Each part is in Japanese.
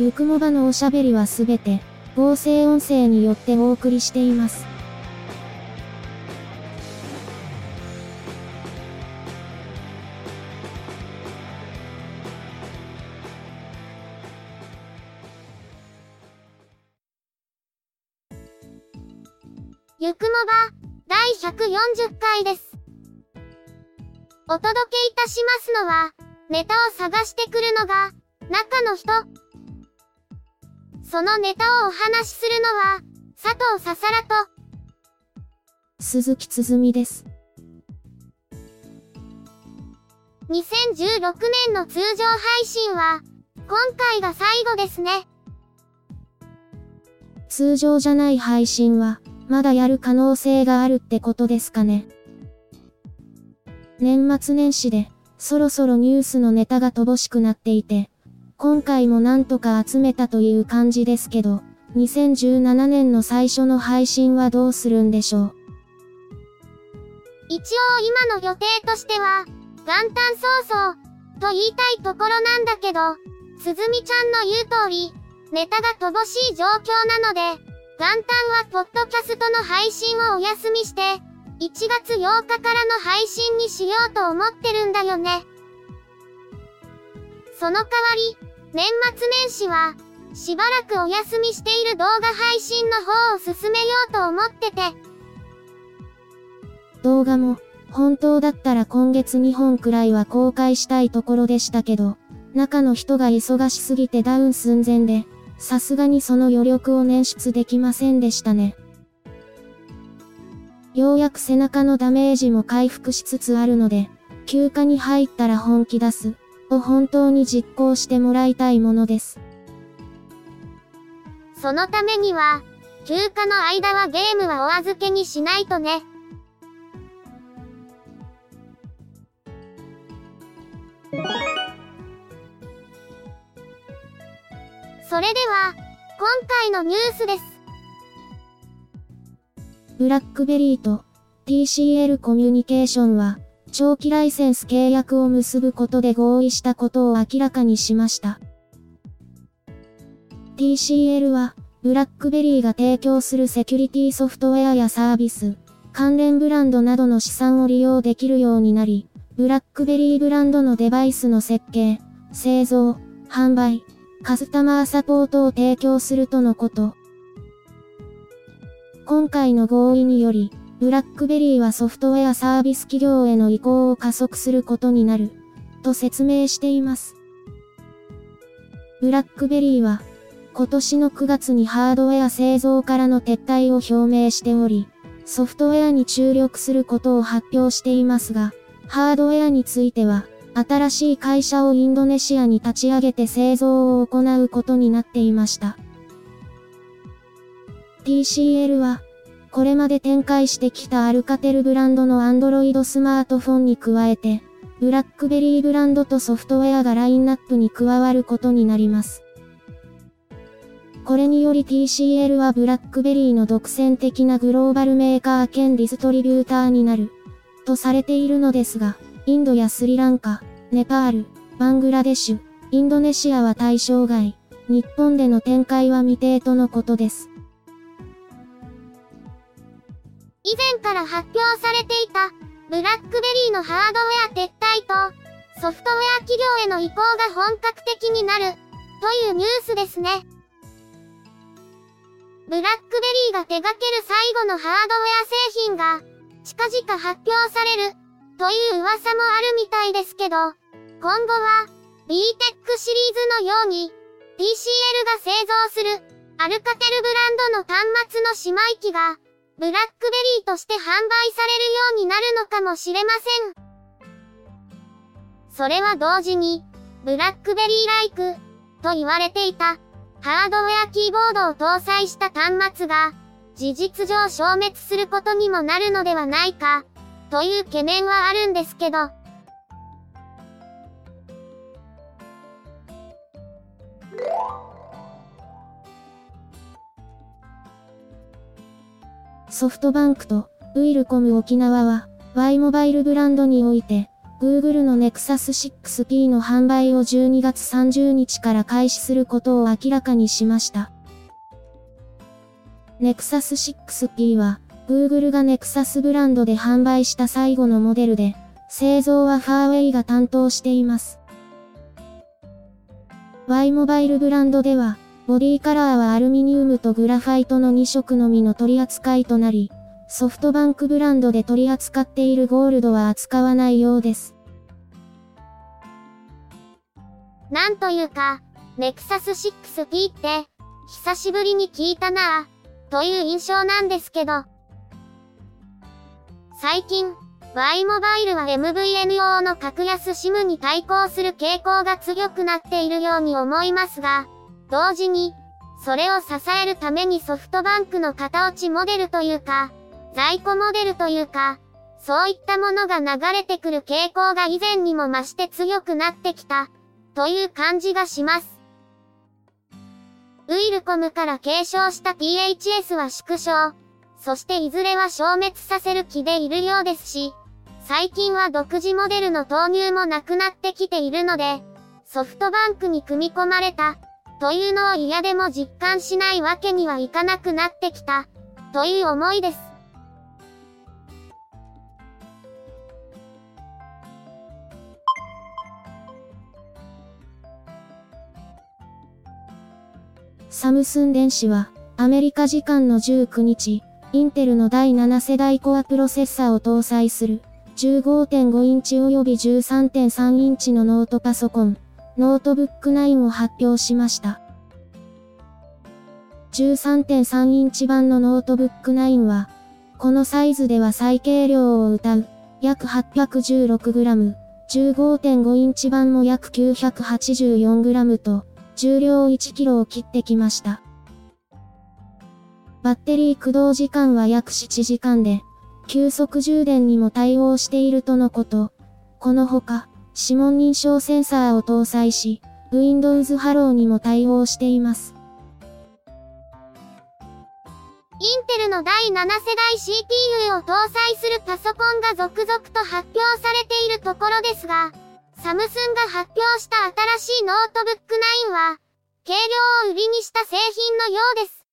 ゆくもばのおしゃべりはすべて、合成音声によってお送りしています。ゆくもば、第140回です。お届けいたしますのは、ネタを探してくるのが、中の人。そのネタをお話しするのは、佐藤ささらと、鈴木つづみです。2016年の通常配信は、今回が最後ですね。通常じゃない配信は、まだやる可能性があるってことですかね。年末年始で、そろそろニュースのネタが乏しくなっていて、今回もなんとか集めたという感じですけど、2017年の最初の配信はどうするんでしょう？一応今の予定としては、元旦早々、と言いたいところなんだけど、すずみちゃんの言う通り、ネタが乏しい状況なので、元旦はポッドキャストの配信をお休みして、1月8日からの配信にしようと思ってるんだよね。その代わり、年末年始は、しばらくお休みしている動画配信の方を進めようと思ってて、動画も、本当だったら今月2本くらいは公開したいところでしたけど、中の人が忙しすぎてダウン寸前で、さすがにその余力を捻出できませんでしたね。ようやく背中のダメージも回復しつつあるので、休暇に入ったら本気出す、を本当に実行してもらいたいものです。そのためには、休暇の間はゲームはお預けにしないとね。それでは、今回のニュースです。ブラックベリーと TCL コミュニケーションは、長期ライセンス契約を結ぶことで合意したことを明らかにしました。TCL は、ブラックベリーが提供するセキュリティソフトウェアやサービス、関連ブランドなどの資産を利用できるようになり、ブラックベリーブランドのデバイスの設計、製造、販売、カスタマーサポートを提供するとのこと。今回の合意により、ブラックベリーはソフトウェアサービス企業への移行を加速することになる、と説明しています。ブラックベリーは、今年の9月にハードウェア製造からの撤退を表明しており、ソフトウェアに注力することを発表していますが、ハードウェアについては、新しい会社をインドネシアに立ち上げて製造を行うことになっていました。TCL は、これまで展開してきたアルカテルブランドの Android スマートフォンに加えて、ブラックベリーブランドとソフトウェアがラインナップに加わることになります。これにより TCL はブラックベリーの独占的なグローバルメーカー兼ディストリビューターになる、とされているのですが、インドやスリランカ、ネパール、バングラデシュ、インドネシアは対象外、日本での展開は未定とのことです。以前から発表されていた、ブラックベリーのハードウェア撤退と、ソフトウェア企業への移行が本格的になる、というニュースですね。ブラックベリーが手掛ける最後のハードウェア製品が、近々発表される、という噂もあるみたいですけど、今後は、BTEC シリーズのように、TCL が製造する、アルカテルブランドの端末の姉妹機が、ブラックベリーとして販売されるようになるのかもしれません。それは同時に、ブラックベリーライク、と言われていた、ハードウェアキーボードを搭載した端末が、事実上消滅することにもなるのではないか、という懸念はあるんですけど。ソフトバンクとウイルコム沖縄は Y モバイルブランドにおいて Google の Nexus 6P の販売を12月30日から開始することを明らかにしました。Nexus 6P は Google が Nexus ブランドで販売した最後のモデルで、製造はファーウェイが担当しています。Y モバイルブランドでは、ボディカラーはアルミニウムとグラファイトの2色のみの取り扱いとなり、ソフトバンクブランドで取り扱っているゴールドは扱わないようです。なんというか、ネクサス 6P って、久しぶりに聞いたなぁ、という印象なんですけど。最近、Y モバイルは MVN 用の格安 SIM に対抗する傾向が強くなっているように思いますが、同時に、それを支えるためにソフトバンクの型落ちモデルというか、在庫モデルというか、そういったものが流れてくる傾向が以前にも増して強くなってきた、という感じがします。ウイルコムから継承した PHS は縮小、そしていずれは消滅させる気でいるようですし、最近は独自モデルの投入もなくなってきているので、ソフトバンクに組み込まれた、というのを嫌でも実感しないわけにはいかなくなってきた、という思いです。サムスン電子は、アメリカ時間の19日、インテルの第7世代コアプロセッサーを搭載する、15.5インチ及び13.3インチのノートパソコン、ノートブック9を発表しました。13.3インチ版のノートブック9は、このサイズでは最軽量を謳う、約 816g、15.5インチ版も約 984g と、重量 1kg を切ってきました。バッテリー駆動時間は約7時間で、急速充電にも対応しているとのこと。このほか、指紋認証センサーを搭載し、Windows Hello にも対応しています。インテルの第7世代 CPU を搭載するパソコンが続々と発表されているところですが、サムスンが発表した新しいノートブック9は、軽量を売りにした製品のようです。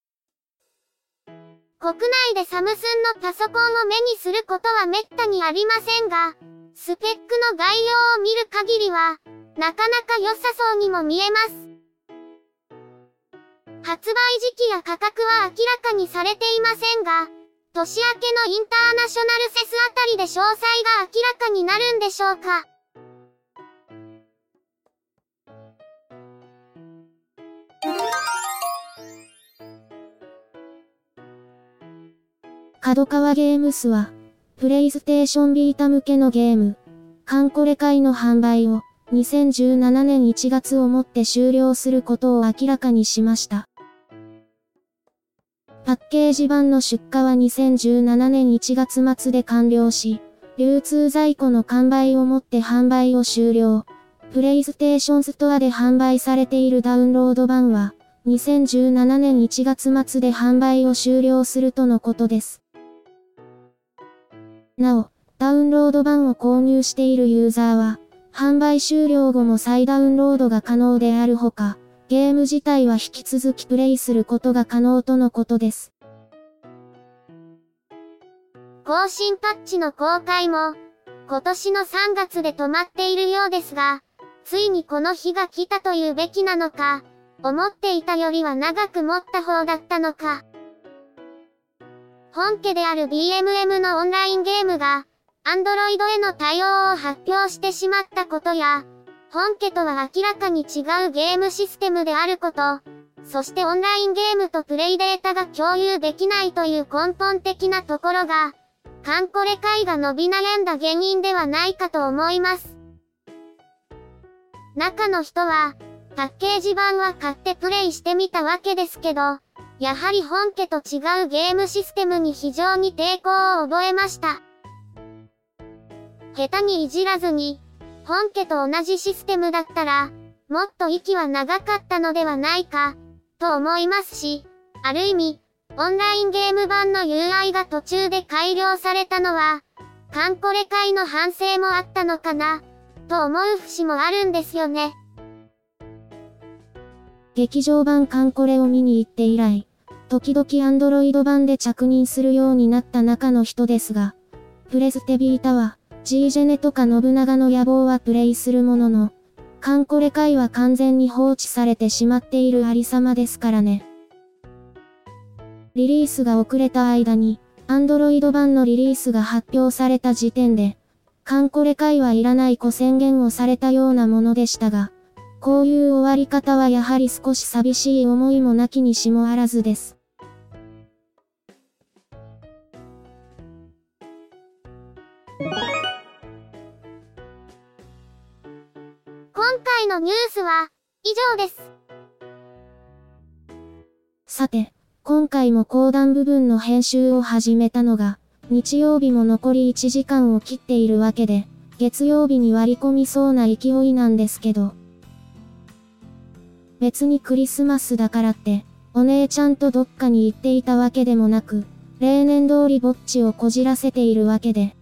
国内でサムスンのパソコンを目にすることは滅多にありませんが、スペックの概要を見る限りは、なかなか良さそうにも見えます。発売時期や価格は明らかにされていませんが、年明けのインターナショナル CES あたりで詳細が明らかになるんでしょうか。角川ゲームスは、プレイステーションビータ向けのゲーム、カンコレ会の販売を、2017年1月をもって終了することを明らかにしました。パッケージ版の出荷は2017年1月末で完了し、流通在庫の完売をもって販売を終了。プレイステーションストアで販売されているダウンロード版は、2017年1月末で販売を終了するとのことです。なお、ダウンロード版を購入しているユーザーは、販売終了後も再ダウンロードが可能であるほか、ゲーム自体は引き続きプレイすることが可能とのことです。更新パッチの公開も、今年の3月で止まっているようですが、ついにこの日が来たというべきなのか、思っていたよりは長く持った方だったのか。本家である BMM のオンラインゲームが、Android への対応を発表してしまったことや、本家とは明らかに違うゲームシステムであること、そしてオンラインゲームとプレイデータが共有できないという根本的なところが、カンコレ会が伸び悩んだ原因ではないかと思います。中の人は、パッケージ版は買ってプレイしてみたわけですけど、やはり本家と違うゲームシステムに非常に抵抗を覚えました。下手にいじらずに、本家と同じシステムだったら、もっと息は長かったのではないか、と思いますし、ある意味、オンラインゲーム版の UI が途中で改良されたのは、カンコレ会の反省もあったのかな、と思う節もあるんですよね。劇場版カンコレを見に行って以来、時々アンドロイド版で着任するようになった中の人ですが、プレステビータは、G ジェネとか信長の野望はプレイするものの、カンコレ会は完全に放置されてしまっているありさまですからね。リリースが遅れた間に、アンドロイド版のリリースが発表された時点で、カンコレ会はいらない子宣言をされたようなものでしたが、こういう終わり方はやはり少し寂しい思いもなきにしもあらずです。回のニュースは以上です。さて、今回も講談部分の編集を始めたのが、日曜日も残り1時間を切っているわけで、月曜日に割り込みそうな勢いなんですけど、別にクリスマスだからって、お姉ちゃんとどっかに行っていたわけでもなく、例年通りぼっちをこじらせているわけで。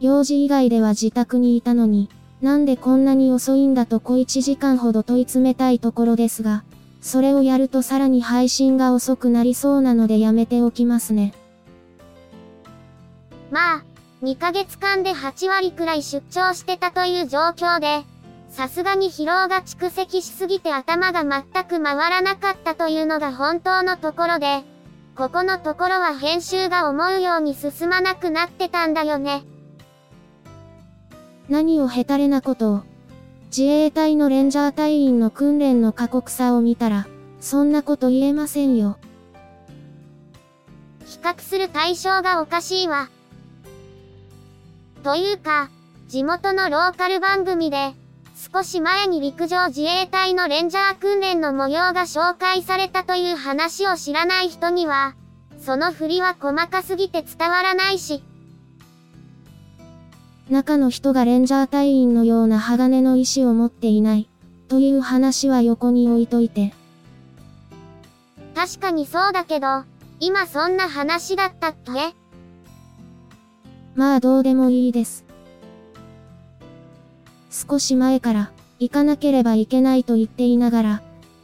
用事以外では自宅にいたのに、なんでこんなに遅いんだと小1時間ほど問い詰めたいところですが、それをやるとさらに配信が遅くなりそうなのでやめておきますね。まあ、2ヶ月間で8割くらい出張してたという状況で、さすがに疲労が蓄積しすぎて頭が全く回らなかったというのが本当のところで、ここのところは編集が思うように進まなくなってたんだよね。何をへたれなことを。自衛隊のレンジャー隊員の訓練の過酷さを見たら、そんなこと言えませんよ。比較する対象がおかしいわ。というか、地元のローカル番組で、少し前に陸上自衛隊のレンジャー訓練の模様が紹介されたという話を知らない人には、その振りは細かすぎて伝わらないし。中の人がレンジャー隊員のような鋼の意志を持っていない、という話は横に置いといて。確かにそうだけど、今そんな話だったっけ？まあどうでもいいです。少し前から、行かなければいけないと言っていながら、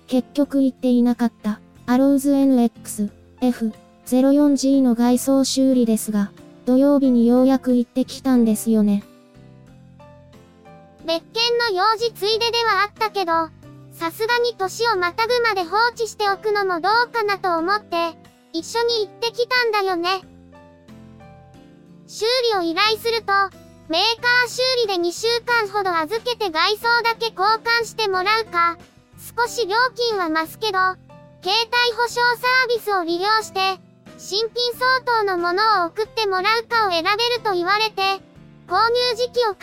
結局行っていなかった、アローズ NX、F04G の外装修理ですが、土曜日にようやく行ってきたんですよね。別件の用事ついでではあったけど、さすがに年をまたぐまで放置しておくのもどうかなと思って、一緒に行ってきたんだよね。修理を依頼すると、メーカー修理で2週間ほど預けて外装だけ交換してもらうか、少し料金は増すけど、携帯保証サービスを利用して、新品相当のものを送ってもらうかを選べると言われて、購入時期を考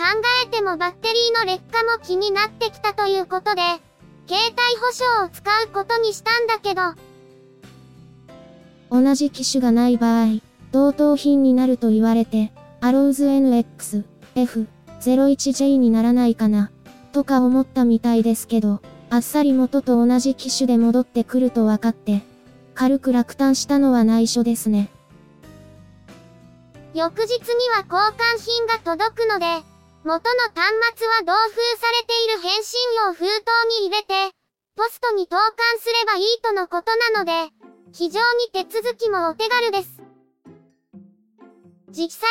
えてもバッテリーの劣化も気になってきたということで、携帯保証を使うことにしたんだけど、同じ機種がない場合、同等品になると言われて、アローズ NX、F01J にならないかな、とか思ったみたいですけど、あっさり元と同じ機種で戻ってくると分かって、軽く落胆したのは内緒ですね。翌日には交換品が届くので、元の端末は同封されている返信用封筒に入れて、ポストに投函すればいいとのことなので、非常に手続きもお手軽です。実際、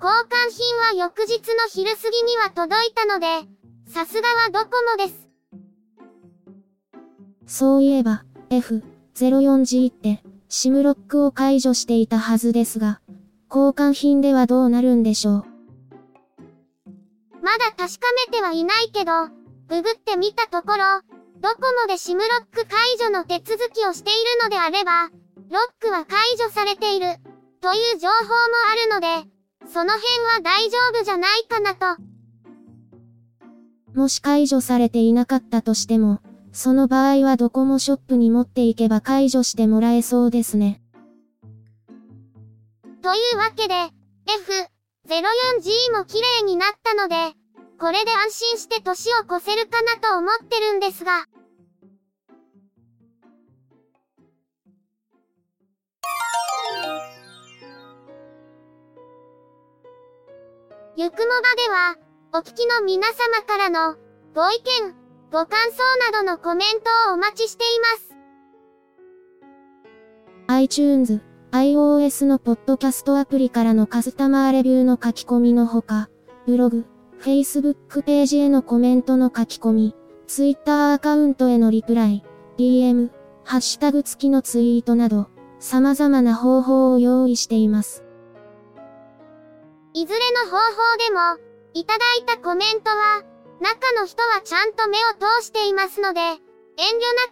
交換品は翌日の昼過ぎには届いたので、さすがはドコモです。そういえば、F04G って、SIM ロックを解除していたはずですが、交換品ではどうなるんでしょう？まだ確かめてはいないけど、ググってみたところ、ドコモで SIM ロック解除の手続きをしているのであれば、ロックは解除されている、という情報もあるので、その辺は大丈夫じゃないかなと。もし解除されていなかったとしても、その場合はドコモショップに持っていけば解除してもらえそうですね。というわけで、F04G も綺麗になったので、これで安心して年を越せるかなと思ってるんですが。ゆくもばでは、お聞きの皆様からの、ご意見、ご感想などのコメントをお待ちしています。iTunes、iOS のポッドキャストアプリからのカスタマーレビューの書き込みのほか、ブログ、Facebook ページへのコメントの書き込み、Twitter アカウントへのリプライ、DM、ハッシュタグ付きのツイートなど、様々な方法を用意しています。いずれの方法でも、いただいたコメントは、中の人はちゃんと目を通していますので、遠慮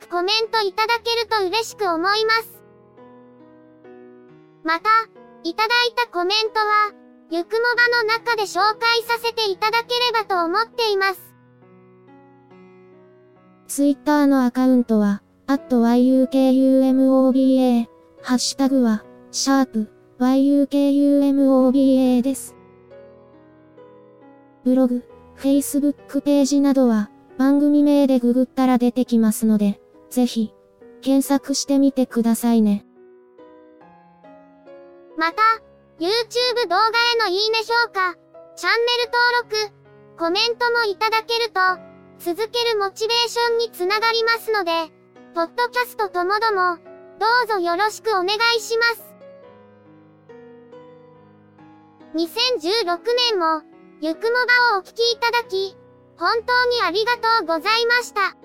なくコメントいただけると嬉しく思います。また、いただいたコメントは、ゆくもばの中で紹介させていただければと思っています。ツイッターのアカウントは、at yukumoba、ハッシュタグは、シャープ yukumoba です。ブログ、Facebook ページなどは番組名でググったら出てきますので、ぜひ検索してみてくださいね。また、YouTube 動画へのいいね評価、チャンネル登録、コメントもいただけると、続けるモチベーションにつながりますので、ポッドキャストともども、どうぞよろしくお願いします。2016年も、ゆくもばをお聞きいただき、本当にありがとうございました。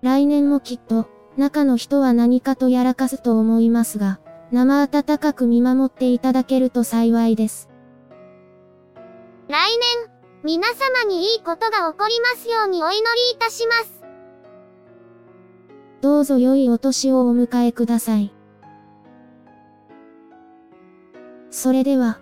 来年もきっと、中の人は何かとやらかすと思いますが、生温かく見守っていただけると幸いです。来年、皆様にいいことが起こりますようにお祈りいたします。どうぞ良いお年をお迎えください。それでは、